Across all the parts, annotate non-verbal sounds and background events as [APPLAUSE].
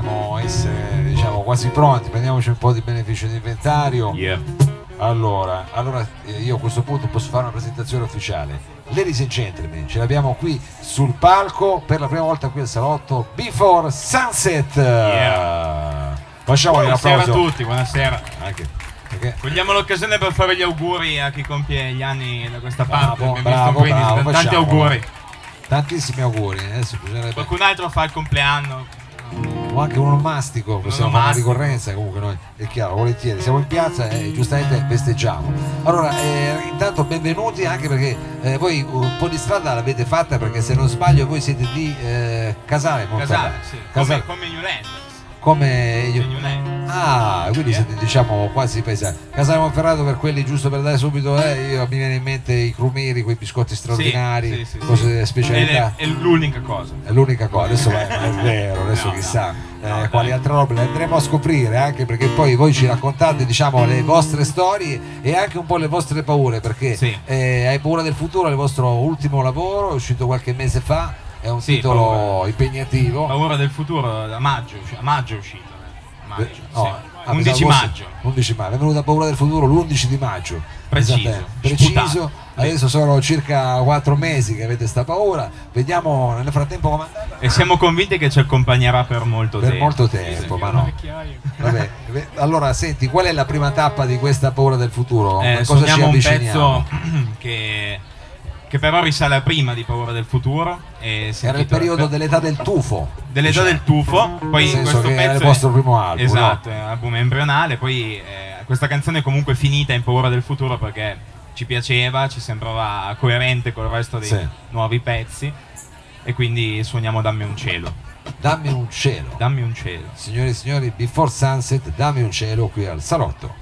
dovremmo essere diciamo quasi pronti, prendiamoci un po' di beneficio di inventario. Yeah. Allora, allora eh, io a questo punto posso fare una presentazione ufficiale. Ladies and gentlemen, ce l'abbiamo qui sul palco per la prima volta qui al salotto Before Sunset. Yeah. Facciamogli un Buonasera a applauso. tutti, buonasera. Anche perché Cogliamo l'occasione per fare gli auguri a chi compie gli anni da questa Bravo, parte. Bravo, quindi bravo, tanti auguri. tantissimi auguri. Qualcun altro fa il compleanno. O anche un onomastico, possiamo fare una ricorrenza comunque noi, è chiaro, volentieri, siamo in piazza e giustamente festeggiamo. Allora, eh, intanto benvenuti anche perché eh, voi un po' di strada l'avete fatta perché se non sbaglio voi siete di eh, Casale, Casale, Monferrato. sì. Casale, Come, come New Land. Come io-. Ah, quindi siete diciamo quasi paesani. Casale Monferrato per quelli giusto per dare subito, eh, io, mi viene in mente i crumiri, quei biscotti straordinari, Sì, sì, sì, cose specialità. È, è l'unica cosa. È l'unica cosa, adesso è, è [LAUGHS] vero, adesso No, chissà no, eh, quali altre robe le andremo a scoprire anche perché poi voi ci raccontate diciamo le vostre storie e anche un po' le vostre paure perché eh, hai paura del futuro, è il vostro ultimo lavoro, è uscito qualche mese fa, è un Sì, titolo paura. impegnativo. Paura del futuro, a maggio, a maggio è uscito. eh. Maggio, Eh, no, sì. ah, 11 pensavo fosse- maggio. 11 maggio, è venuta paura del futuro l'11 di maggio. Preciso, Esattamente, preciso. sputato. Adesso sono circa 4 mesi che avete sta paura. Vediamo nel frattempo come andata. E siamo convinti che ci accompagnerà per molto Per tempo. molto tempo, ma no. Vabbè, allora senti, qual è la prima tappa di questa paura del futuro? Eh, cosa ci sogniamo un avviciniamo? pezzo che, che però risale a prima di Paura del Futuro. Era il periodo dell'età del tufo. dell'età diciamo. del tufo. Poi Nel questo che era pezzo il vostro primo album, Esatto, un album embrionale. Poi eh, questa canzone è comunque finita in Paura del Futuro perché ci piaceva, ci sembrava coerente con il resto dei Sì. nuovi pezzi. E quindi suoniamo Dammi un cielo. Dammi un cielo. Dammi un cielo. Signore e signori, Before Sunset, dammi un cielo qui al salotto.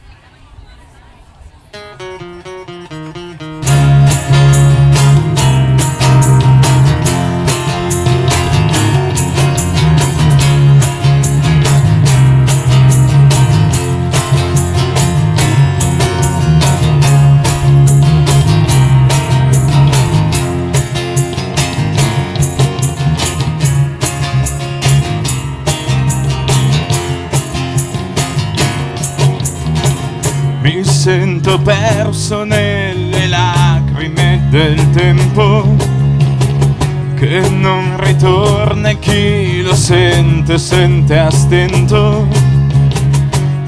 Perso nelle lacrime del tempo che non ritorna e chi lo sente sente a stento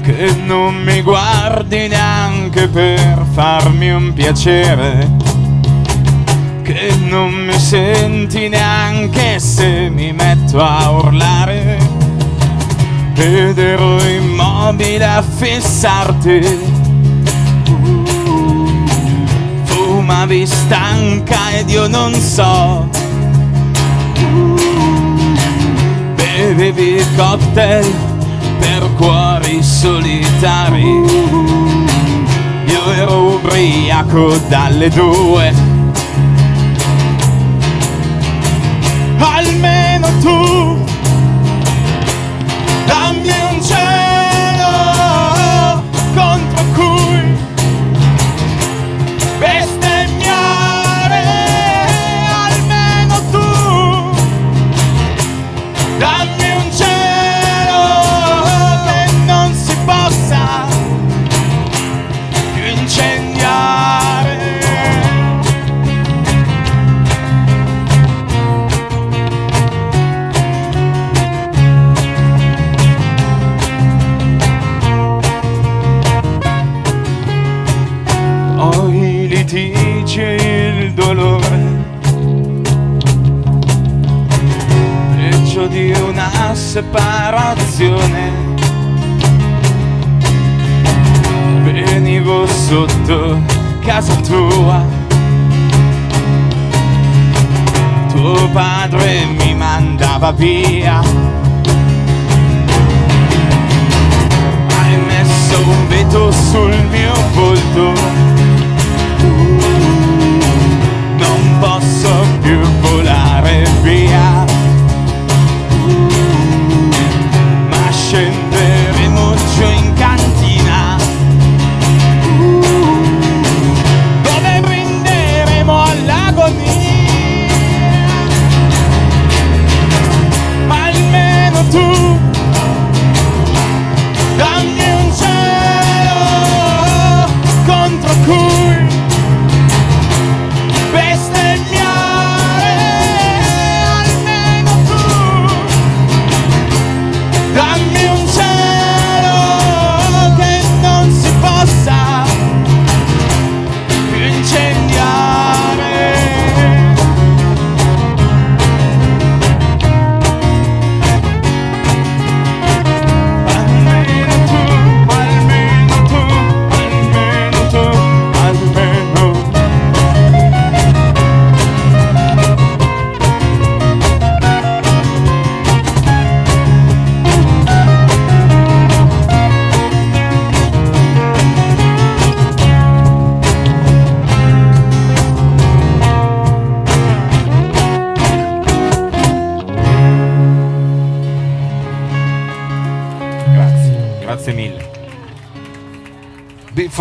che non mi guardi neanche per farmi un piacere che non mi senti neanche se mi metto a urlare ed ero immobile a fissarti fumavi stanca ed io non so. Bevevi cocktail per cuori solitari. Io ero ubriaco dalle due. Almeno tu dammi separazione. Venivo sotto casa tua. Tuo padre mi mandava via. Hai messo un veto sul mio volto. Non posso più volare via Ooh.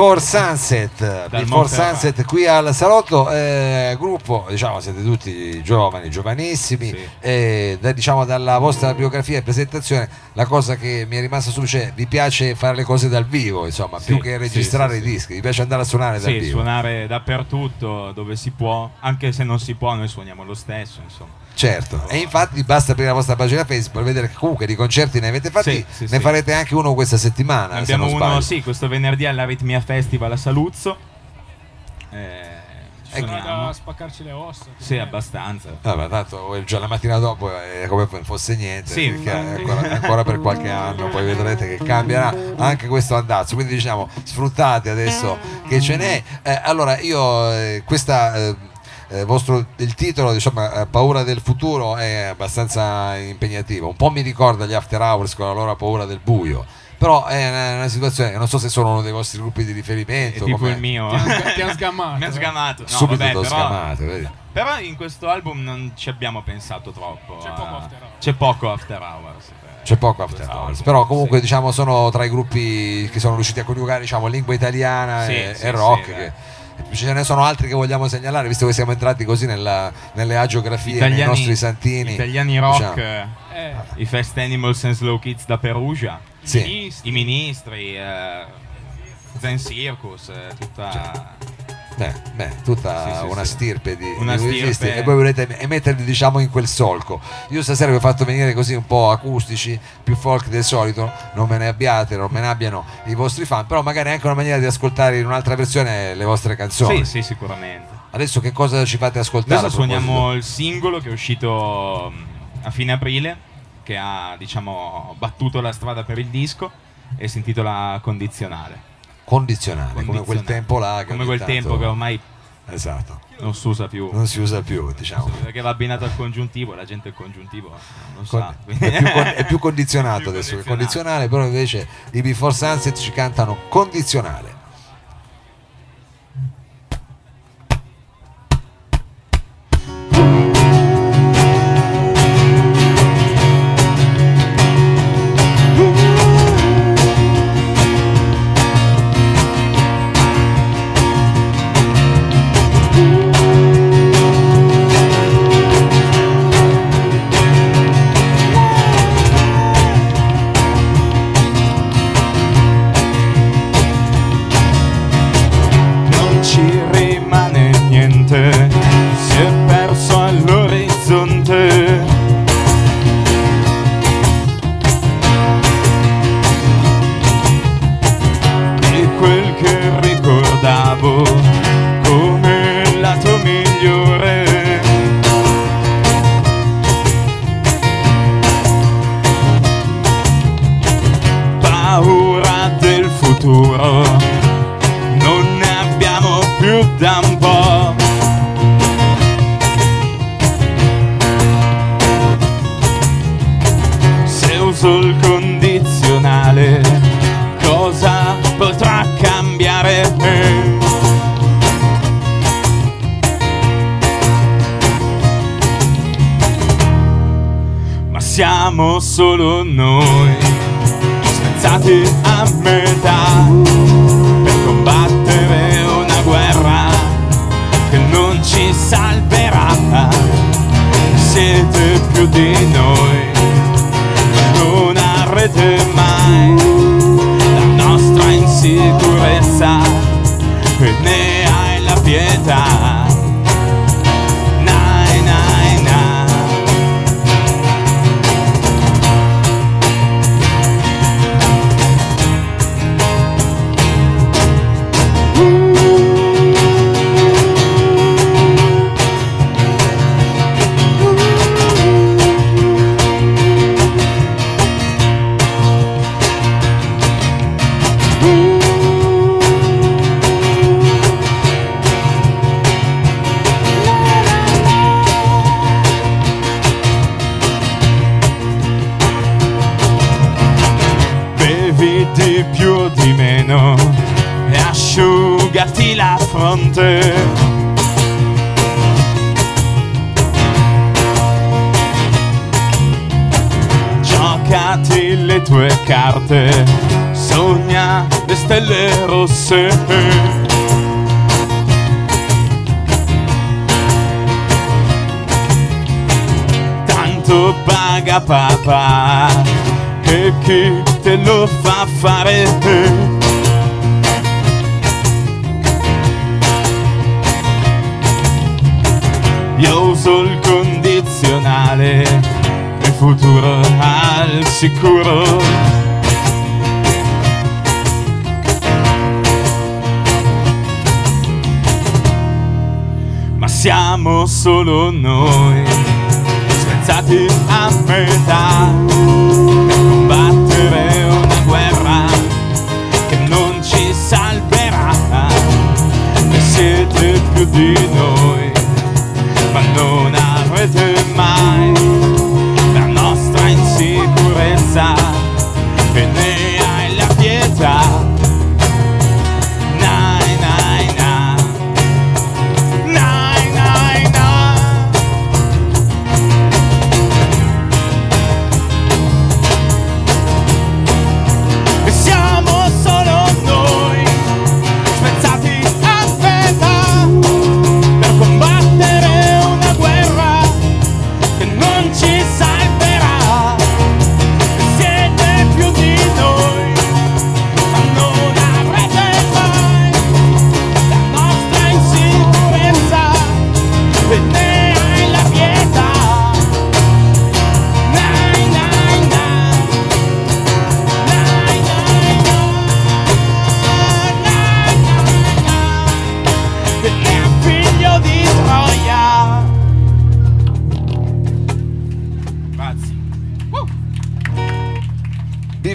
Before Sunset, Before. Sunset qui al salotto, eh, gruppo, diciamo siete tutti giovani, giovanissimi, Sì. e da- diciamo dalla vostra biografia e presentazione la cosa che mi è rimasta su cioè vi piace fare le cose dal vivo, insomma, Sì, più che registrare sì, i dischi, vi piace andare a suonare dal vivo. suonare dappertutto dove si può, anche se non si può, noi suoniamo lo stesso, insomma. Certo, e infatti basta aprire la vostra pagina Facebook per vedere che comunque di concerti ne avete fatti, Sì, sì, ne sì. farete anche uno questa settimana. Se abbiamo non uno, sbaglio. sì, questo venerdì all'Aritmia Festival a Saluzzo. Eh, ci Ecco. Suoniamo. da spaccarci le ossa. Sì, abbastanza. Ah, ma tanto il giorno- la mattina dopo è come se non fosse niente, Sì, perché è infatti. ancora, ancora per qualche anno, poi vedrete che cambierà anche questo andazzo. Quindi diciamo sfruttate adesso che ce n'è. Eh, allora, io eh, questa. Eh, eh, vostro, il titolo diciamo eh, paura del futuro è abbastanza impegnativo un po' mi ricorda gli after hours con la loro paura del buio però è una, una situazione che non so se sono uno dei vostri gruppi di È riferimento tipo com'è. il mio. Ti ha, ti ha sgammato. [LAUGHS] Mi ha sgamato. No, subito vabbè, però, scamato vedi? però in questo album non ci abbiamo pensato troppo. C'è poco after hours. C'è poco after hours. eh, C'è poco after hours, album, però comunque sì. diciamo sono tra i gruppi che sono riusciti a coniugare diciamo, lingua italiana Sì, e, sì, e rock. sì, che- ce ne sono altri che vogliamo segnalare, visto che siamo entrati così nella- nelle agiografie, nei Italiani- nostri santini. Italiani rock, diciamo. eh, i Fast Animals and Slow Kids da Perugia, Sì. ministri. i ministri, eh, Zen Circus, eh, tutta... Beh, beh, tutta Sì, sì, una stirpe di, Una di musicisti e voi volete emetterli diciamo in quel solco. Io stasera vi ho fatto venire così un po' acustici, più folk del solito, non me ne abbiate, non me ne abbiano i vostri fan, però magari è anche una maniera di ascoltare in un'altra versione le vostre canzoni. Sì, sì, sicuramente. Adesso che cosa ci fate ascoltare? Adesso suoniamo il singolo che è uscito mm, a fine aprile, che ha diciamo battuto la strada per il disco e si intitola Condizionale. Condizionale, come quel Condizionale. tempo là. che Come quel tanto- tempo che ormai Esatto, non si usa più. non si usa più, diciamo. Perché va abbinato al congiuntivo, la gente il congiuntivo non Con- sa. è, più con- [LAUGHS] è più condizionato Più adesso che condizionato. condizionale, però invece i Before Sunset ci cantano condizionale. Rosse. Tanto paga papà che chi te lo fa fare. Io uso il condizionale, il futuro al sicuro. Siamo solo noi, spezzati a metà per combattere una guerra che non ci salverà. E siete più di noi ma non avrete mai la nostra insicurezza e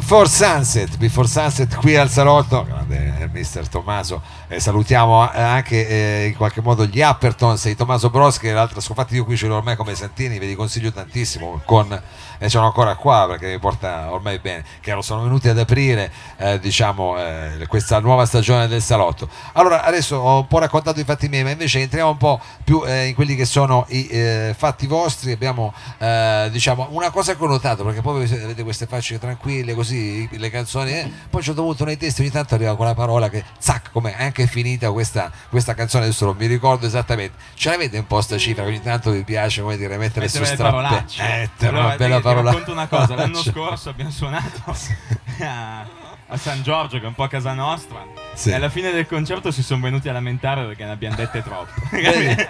Before Sunset, Before Sunset qui al salotto, grande eh, mister Tommaso, eh, salutiamo eh, anche eh, in qualche modo gli Appertons e Tommaso Broschi, l'altra infatti io qui ce l'ho ormai come Santini, ve li consiglio tantissimo, con, e sono ancora qua perché mi porta ormai bene, che sono venuti ad aprire eh, diciamo eh, questa nuova stagione del salotto. Allora adesso ho un po' raccontato i fatti miei, ma invece entriamo un po' più eh, in quelli che sono i eh, fatti vostri, abbiamo eh, diciamo una cosa che ho notato, perché poi avete queste facce tranquille, così le canzoni, eh, poi un certo punto nei testi ogni tanto arriva quella parola che zac, come è anche finita questa, questa canzone, adesso non mi ricordo esattamente, ce l'avete un po' sta cifra, ogni tanto vi piace come dire mettere su Mettere le strappe, parolacce. eh, Allora, una bella parola. racconto una cosa, l'anno scorso abbiamo suonato [LAUGHS] a, San Giorgio, che è un po' a casa nostra, Sì. e alla fine del concerto si sono venuti a lamentare perché ne abbiamo dette troppe. [LAUGHS] Vedi?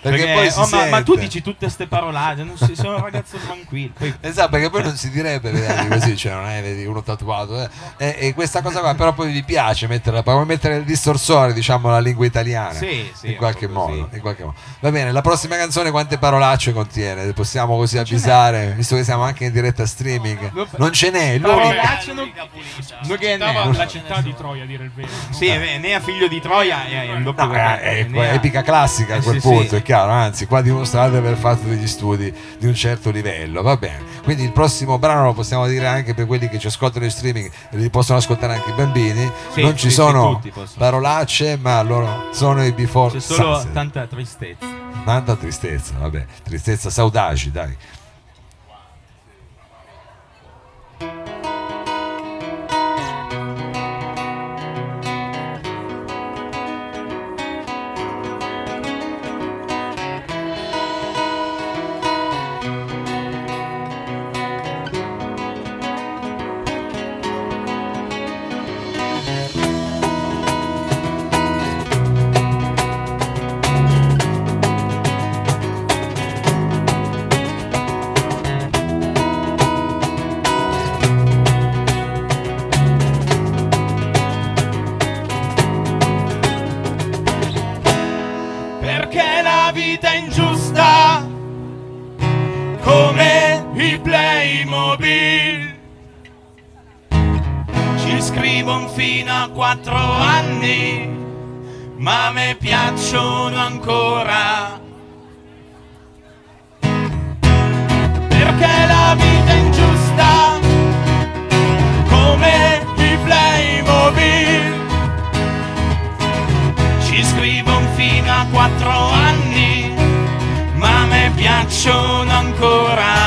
perché, poi oh, ma, ma tu dici tutte ste parolacce, non si, sono un ragazzo tranquillo. Poi, Esatto, perché poi non si direbbe vedi, così, cioè non è vedi, uno tatuato. eh. E, e questa cosa qua, però poi vi piace mettere, come mettere il distorsore, diciamo, alla lingua italiana. Sì, sì, in qualche, modo, in qualche modo. Va bene, la prossima canzone quante parolacce contiene? Possiamo così avvisare, visto che siamo anche in diretta streaming. Non ce n'è, parolacce non, non che Stava ne- la città di Troia, a dire il vero. no? Sì, è- ne ha figlio di Troia è, è un doppio No, vergogna, è, è ne ha- epica classica a Eh, quel sì, punto, sì. è chiaro, anzi qua dimostrate di aver fatto degli studi di un certo livello, va bene. Quindi il prossimo brano lo possiamo dire anche per quelli che ci ascoltano in streaming, li possono ascoltare anche i bambini, Sì, non ci sì, sì, sono parolacce, ma loro sono i before C'è solo sunset. tanta tristezza. Tanta tristezza, vabbè, tristezza saudaci, dai. Quattro anni ma me piacciono ancora perché la vita è ingiusta come i Playmobil ci scrivono fino a quattro anni, ma me piacciono ancora.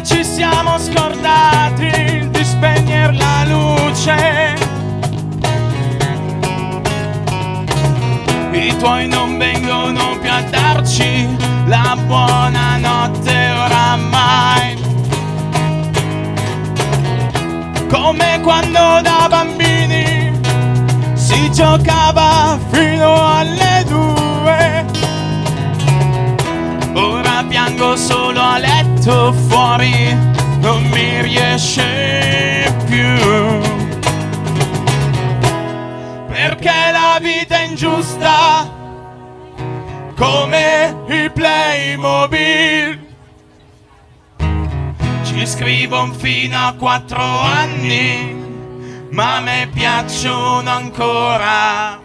Ci siamo scordati di spegnere la luce. I tuoi non vengono più a darci la buonanotte oramai. Come quando da bambini si giocava fino alle due. Piango solo a letto fuori, non mi riesce più. Perché la vita è ingiusta, come i Playmobil. Ci scrivo fino a quattro anni, ma me piacciono ancora.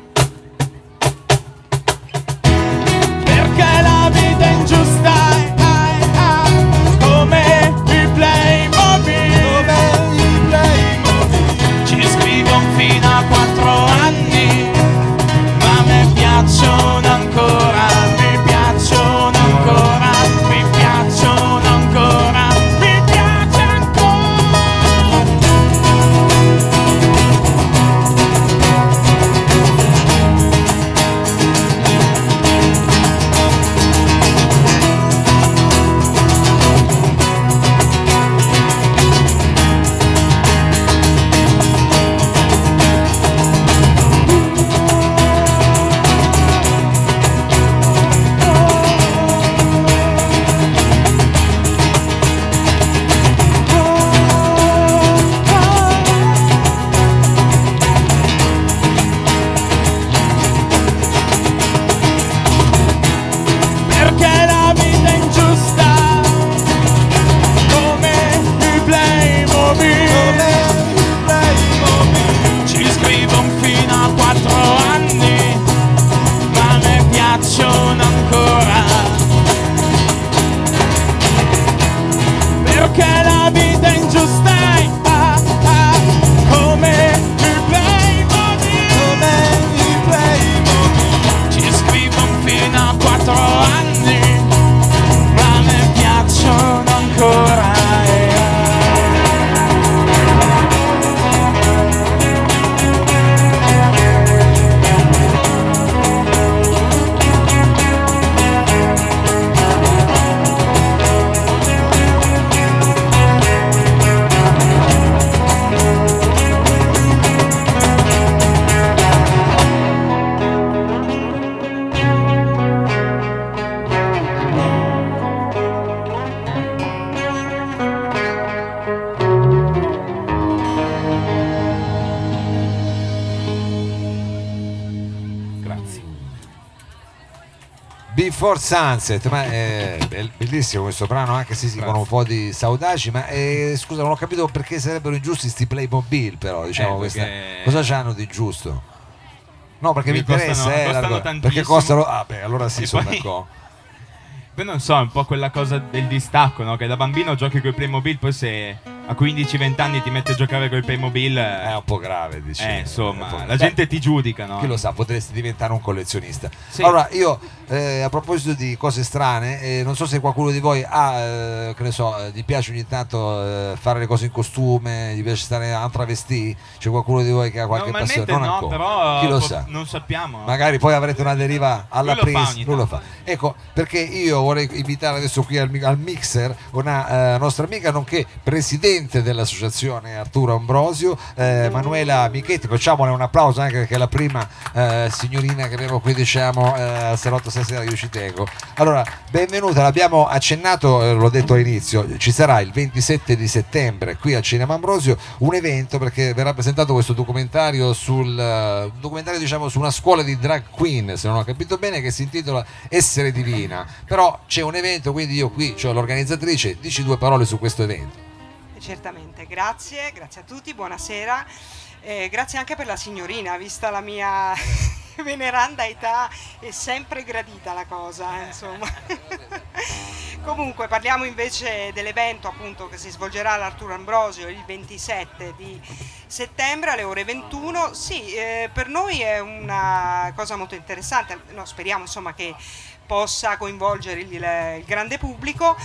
Perché la vita è ingiusta, Before Sunset, ma è bell- bellissimo questo brano, anche se sì, con un po' di saudaci, ma eh, scusa, non ho capito perché sarebbero ingiusti sti Playmobil, però, diciamo, Eh, questa- perché- cosa c'hanno di giusto? No, perché mi interessa, costano- eh, costano tantissimo. perché costano, ah beh, allora sì, E sono poi- d'accordo. Poi non so, è un po' quella cosa del distacco, no? Che da bambino giochi con i Playmobil, poi se a 15-20 anni ti metti a giocare con i Playmobil, È eh, un po' grave, diciamo. eh, insomma, È la Beh, gente ti giudica, no? Chi lo sa, potresti diventare un collezionista. Sì. Allora, io eh, a proposito di cose strane, eh, non so se qualcuno di voi ha, eh, che ne so, eh, gli piace ogni tanto eh, fare le cose in costume, gli piace stare a travestì, c'è qualcuno di voi che ha qualche passione? Non no, ancora. però Chi lo sa? non sappiamo. Magari poi avrete una deriva alla ogni lui lo fa. Ecco, perché io vorrei invitare adesso qui al, al mixer una eh, nostra amica, nonché presidente dell'associazione Arturo Ambrosio, Manuela Michetti. Facciamole un applauso anche perché è la prima signorina che abbiamo qui, diciamo, eh, al salotto stasera io ci tengo. Allora, benvenuta, l'abbiamo accennato, eh, l'ho detto all'inizio, ci sarà il 27 di settembre qui al Cinema Ambrosio un evento perché verrà presentato questo documentario sul eh, documentario diciamo su una scuola di drag queen, se non ho capito bene, che si intitola Essere Divina. Però c'è un evento, quindi io qui ho l'organizzatrice, dici due parole su questo evento. Certamente, grazie, grazie a tutti, buonasera. Eh, grazie anche per la signorina, vista la mia [LAUGHS] veneranda età, è sempre gradita la cosa, insomma. [LAUGHS] Comunque parliamo invece dell'evento appunto che si svolgerà all'Arturo Ambrosio il 27 di settembre alle ore 21. Sì, eh, per noi è una cosa molto interessante, no, speriamo insomma che possa coinvolgere il, il grande pubblico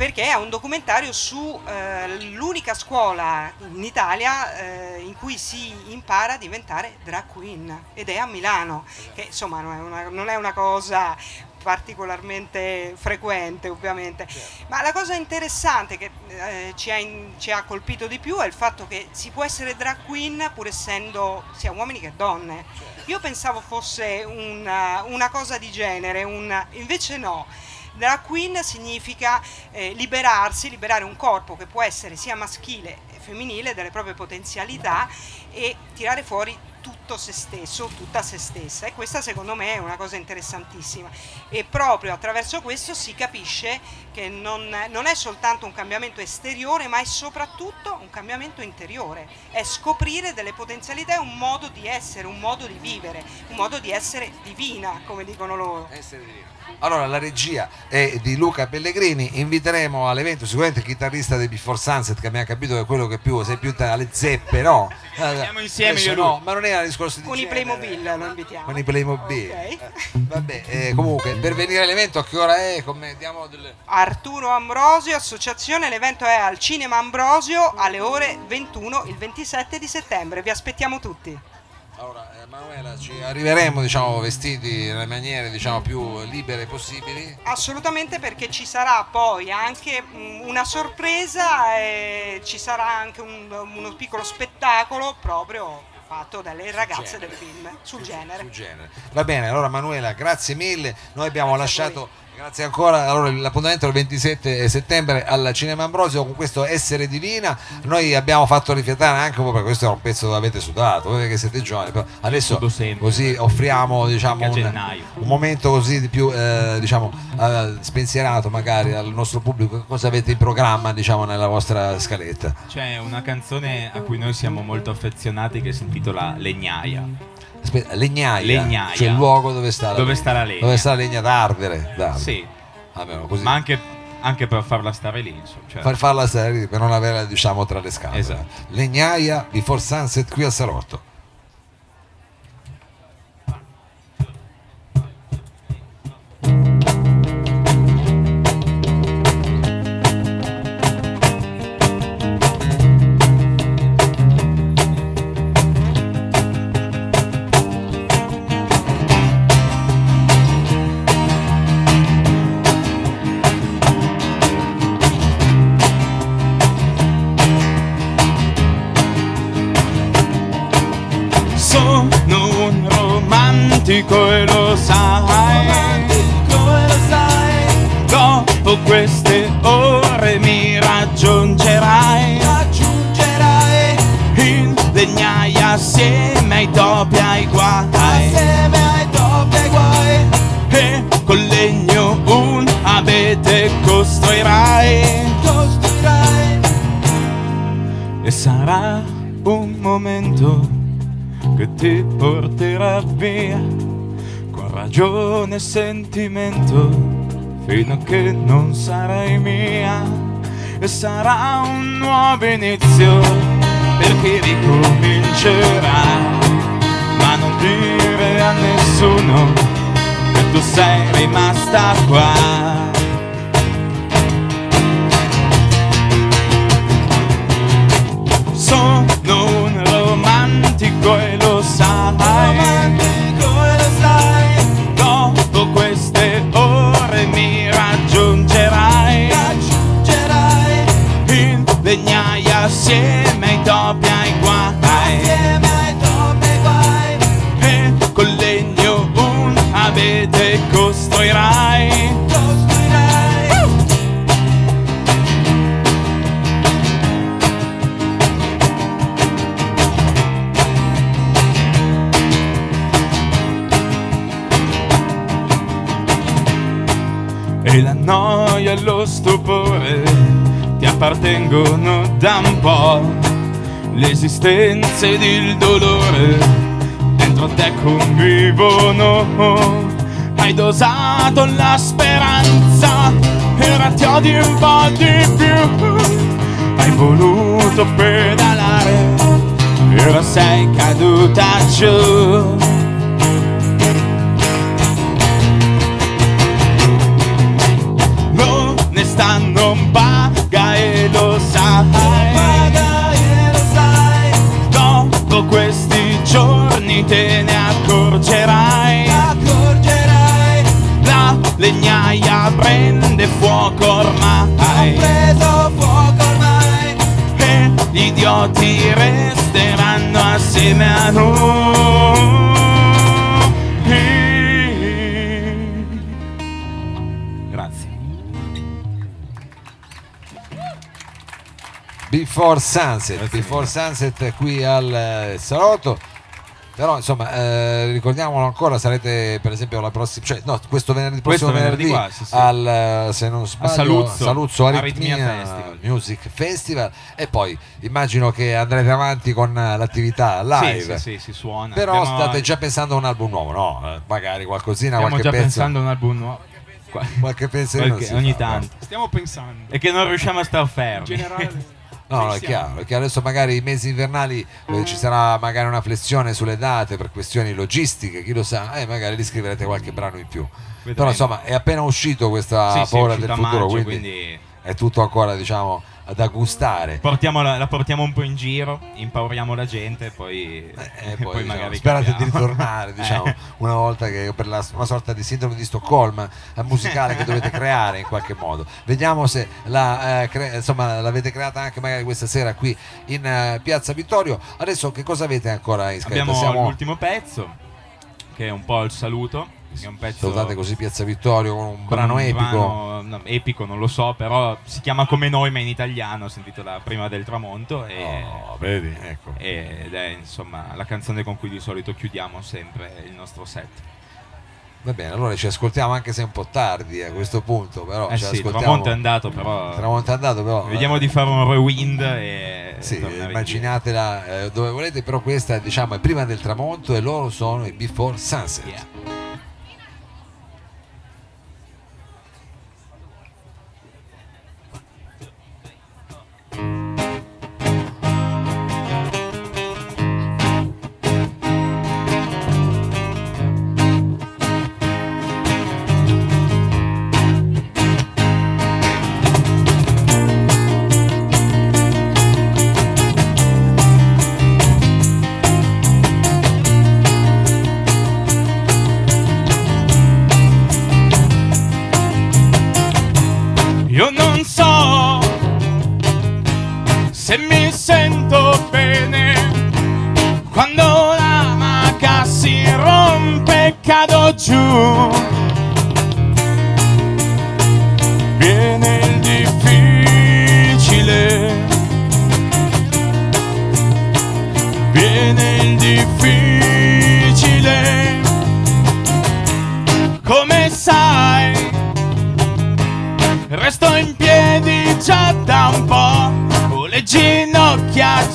perché è un documentario sull'unica scuola in Italia eh, in cui si impara a diventare drag queen ed è a Milano, che insomma non è una, non è una cosa particolarmente frequente ovviamente. Ma la cosa interessante che eh, ci, ha in- ci ha colpito di più è il fatto che si può essere drag queen pur essendo sia uomini che donne. Io pensavo fosse una, una cosa di genere un- invece no Drag queen significa eh, liberarsi, liberare un corpo che può essere sia maschile che femminile delle proprie potenzialità e tirare fuori tutto se stesso, tutta se stessa e questa secondo me è una cosa interessantissima e proprio attraverso questo si capisce che non, non è soltanto un cambiamento esteriore ma è soprattutto un cambiamento interiore, è scoprire delle potenzialità e un modo di essere, un modo di vivere, un modo di essere divina come dicono loro. Essere divino. Allora, la regia è di Luca Pellegrini. Inviteremo all'evento sicuramente il chitarrista dei Before Sunset, che abbiamo capito che è quello che più sei più alle zeppe, no? Andiamo insieme Adesso io no, lui. ma non era discorso di Con i genere. Playmobil lo invitiamo. Con i Playmobil. Ok. Eh, vabbè, eh, comunque, per venire all'evento a che ora è? Come diamo delle... Arturo Ambrosio, associazione, l'evento è al Cinema Ambrosio alle ore 21 il 27 di settembre. Vi aspettiamo tutti. Allora, eh, Manuela, ci arriveremo, diciamo, vestiti nelle maniere, diciamo, più libere possibili. Assolutamente perché ci sarà poi anche una sorpresa e ci sarà anche un- uno piccolo spettacolo proprio fatto dalle ragazze del genere. film sul genere. sul genere. Va bene, allora Manuela, grazie mille. Noi abbiamo Grazie lasciato, grazie ancora, allora, l'appuntamento è il 27 settembre al Cinema Ambrosio con questo Essere Divina. Noi abbiamo fatto rifiatare anche un po' perché questo era un pezzo dove avete sudato, voi che siete giovani, però adesso così offriamo diciamo, un, un momento così di più eh, diciamo, eh, spensierato magari al nostro pubblico. Cosa avete in programma diciamo, nella vostra scaletta? C'è una canzone a cui noi siamo molto affezionati che si intitola Legnaia. Aspetta, legnaia, Legnaia. cioè il luogo dove sta la Dove legna. sta la legna. Dove sta la legna da ardere. da ardere. Sì, Vabbè, ma così. ma anche, anche per farla stare lì. insomma, cioè- far farla stare lì, per non averla diciamo tra le scatole. Esatto. Legnaia Before Sunset qui a Salotto. Topi ai guai. E col legno un abete costruirai. E sarà un momento che ti porterà via con ragione e sentimento fino a che non sarai mia e sarà un nuovo inizio per chi ricomincerà non dire a nessuno che tu sei rimasta qua sono un romantico e lo sai. Dopo queste ore mi raggiungerai. In legnaia assieme ai topi ai guai. E abete costruirai. E la noia e lo stupore ti appartengono da un po'. L'esistenza ed il dolore dentro te convivono. Hai dosato la speranza ora ti odi un po' di più. Hai voluto pedalare e ora sei caduta giù. Idioti resteranno assieme a noi. Grazie. Before Sunset, Before Sunset qui al eh, salotto. Però insomma, eh, ricordiamolo ancora, sarete per esempio la prossima, cioè no, questo venerdì, Questo prossimo venerdì, venerdì qua, sì, sì. al eh, se non sbaglio, Saluzzo, Saluzzo Aritmia Aritmia Festival. Music Festival e poi immagino che andrete avanti con eh, l'attività live. Sì, sì, sì, si suona. Però Abbiamo- state già pensando a un album nuovo, no? Eh, Magari qualcosina, Stiamo qualche già pezzo, pensando a un album nuovo. Qua- qualche pensierino qualche- ogni fa, tanto. Stiamo pensando. E che non riusciamo a star In fermi. generale. [LAUGHS] No, no, è chiaro, perché adesso magari i mesi invernali eh, ci sarà magari una flessione sulle date per questioni logistiche, chi lo sa, e magari riscriverete qualche brano in più. Vedremo. Però insomma è appena uscito questa Sì, sì, è paura uscita del futuro, maggio, quindi, quindi è tutto ancora diciamo da gustare. portiamo la, la portiamo un po' in giro, impauriamo la gente poi, E e [LAUGHS] poi, poi diciamo, magari sperate di cambiamo. ritornare [LAUGHS] diciamo, Eh. una volta che per la- una sorta di sindrome di Stoccolma eh, musicale che dovete creare in qualche modo vediamo se la, eh, cre- insomma, l'avete creata anche magari questa sera qui in eh, piazza Vittorio adesso che cosa avete ancora in scaletta? Abbiamo Siamo l'ultimo pezzo, che è un po' il saluto. È un pezzo salutate così piazza Vittorio con un brano un epico brano- no, epico non lo so, però si chiama come noi, ma in italiano. Si intitola Prima del tramonto. E, Oh, vedi ecco ed è insomma la canzone con cui di solito chiudiamo sempre il nostro set. va bene allora ci ascoltiamo anche se è un po' tardi a questo punto però eh ci sì, tramonto è andato, però. tramonto è andato però Vediamo di fare un rewind e. Sì, immaginatela eh, dove volete, però questa diciamo è prima del tramonto e loro sono i Before Sunset. Yeah.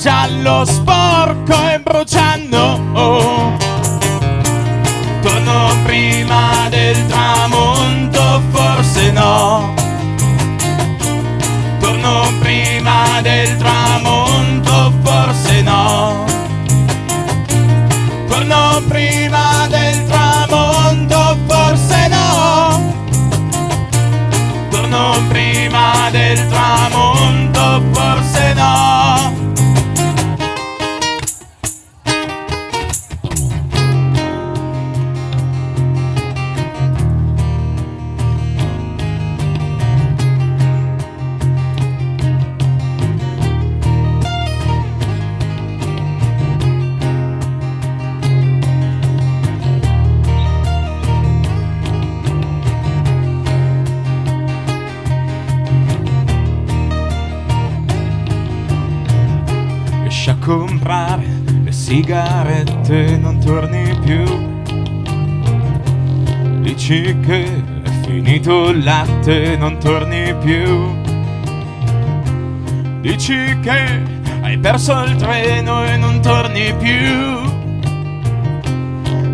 ya los porcos. Comprare le sigarette, non torni più. Dici che è finito il latte, non torni più. Dici che hai perso il treno e non torni più.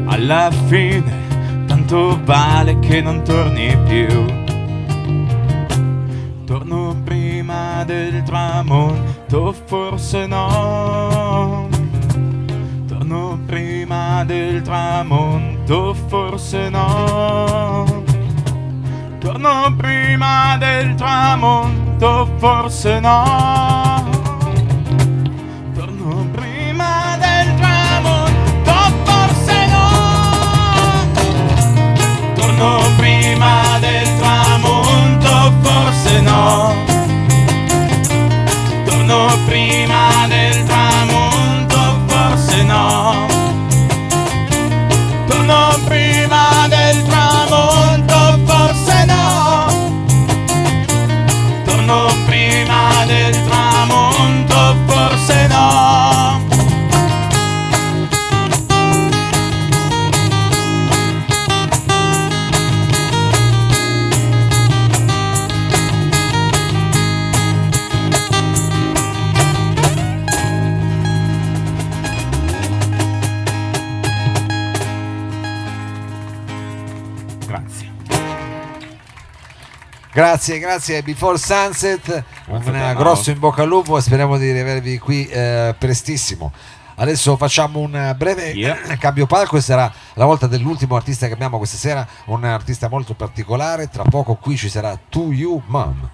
Alla fine, tanto vale che non torni più. Torno prima del tramonto, forse no. Torno prima del tramonto, forse no. Torno prima del tramonto, forse no. Torno prima del tramonto, forse no. Torno prima del tramonto, forse no. Torno prima Grazie, grazie. Before Sunset, un grosso in bocca al lupo. Speriamo di riavervi qui eh, prestissimo. Adesso facciamo un breve Yeah. [CLEARS THROAT] cambio palco e sarà la volta dell'ultimo artista che abbiamo questa sera, un artista molto particolare. Tra poco qui ci sarà To You Mom.